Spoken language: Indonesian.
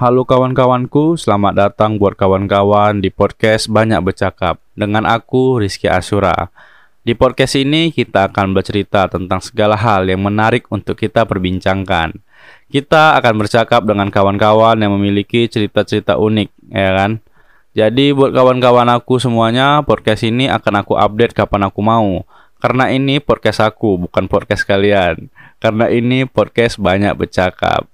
Halo kawan-kawanku, selamat datang buat kawan-kawan di podcast Banyak Bercakap dengan aku Rizky Asura. Di podcast ini kita akan bercerita tentang segala hal yang menarik untuk kita perbincangkan. Kita akan bercakap dengan kawan-kawan yang memiliki cerita-cerita unik, ya kan? Jadi buat kawan-kawan aku semuanya, podcast ini akan aku update kapan aku mau. Karena ini podcast aku, bukan podcast kalian. Karena ini podcast banyak bercakap.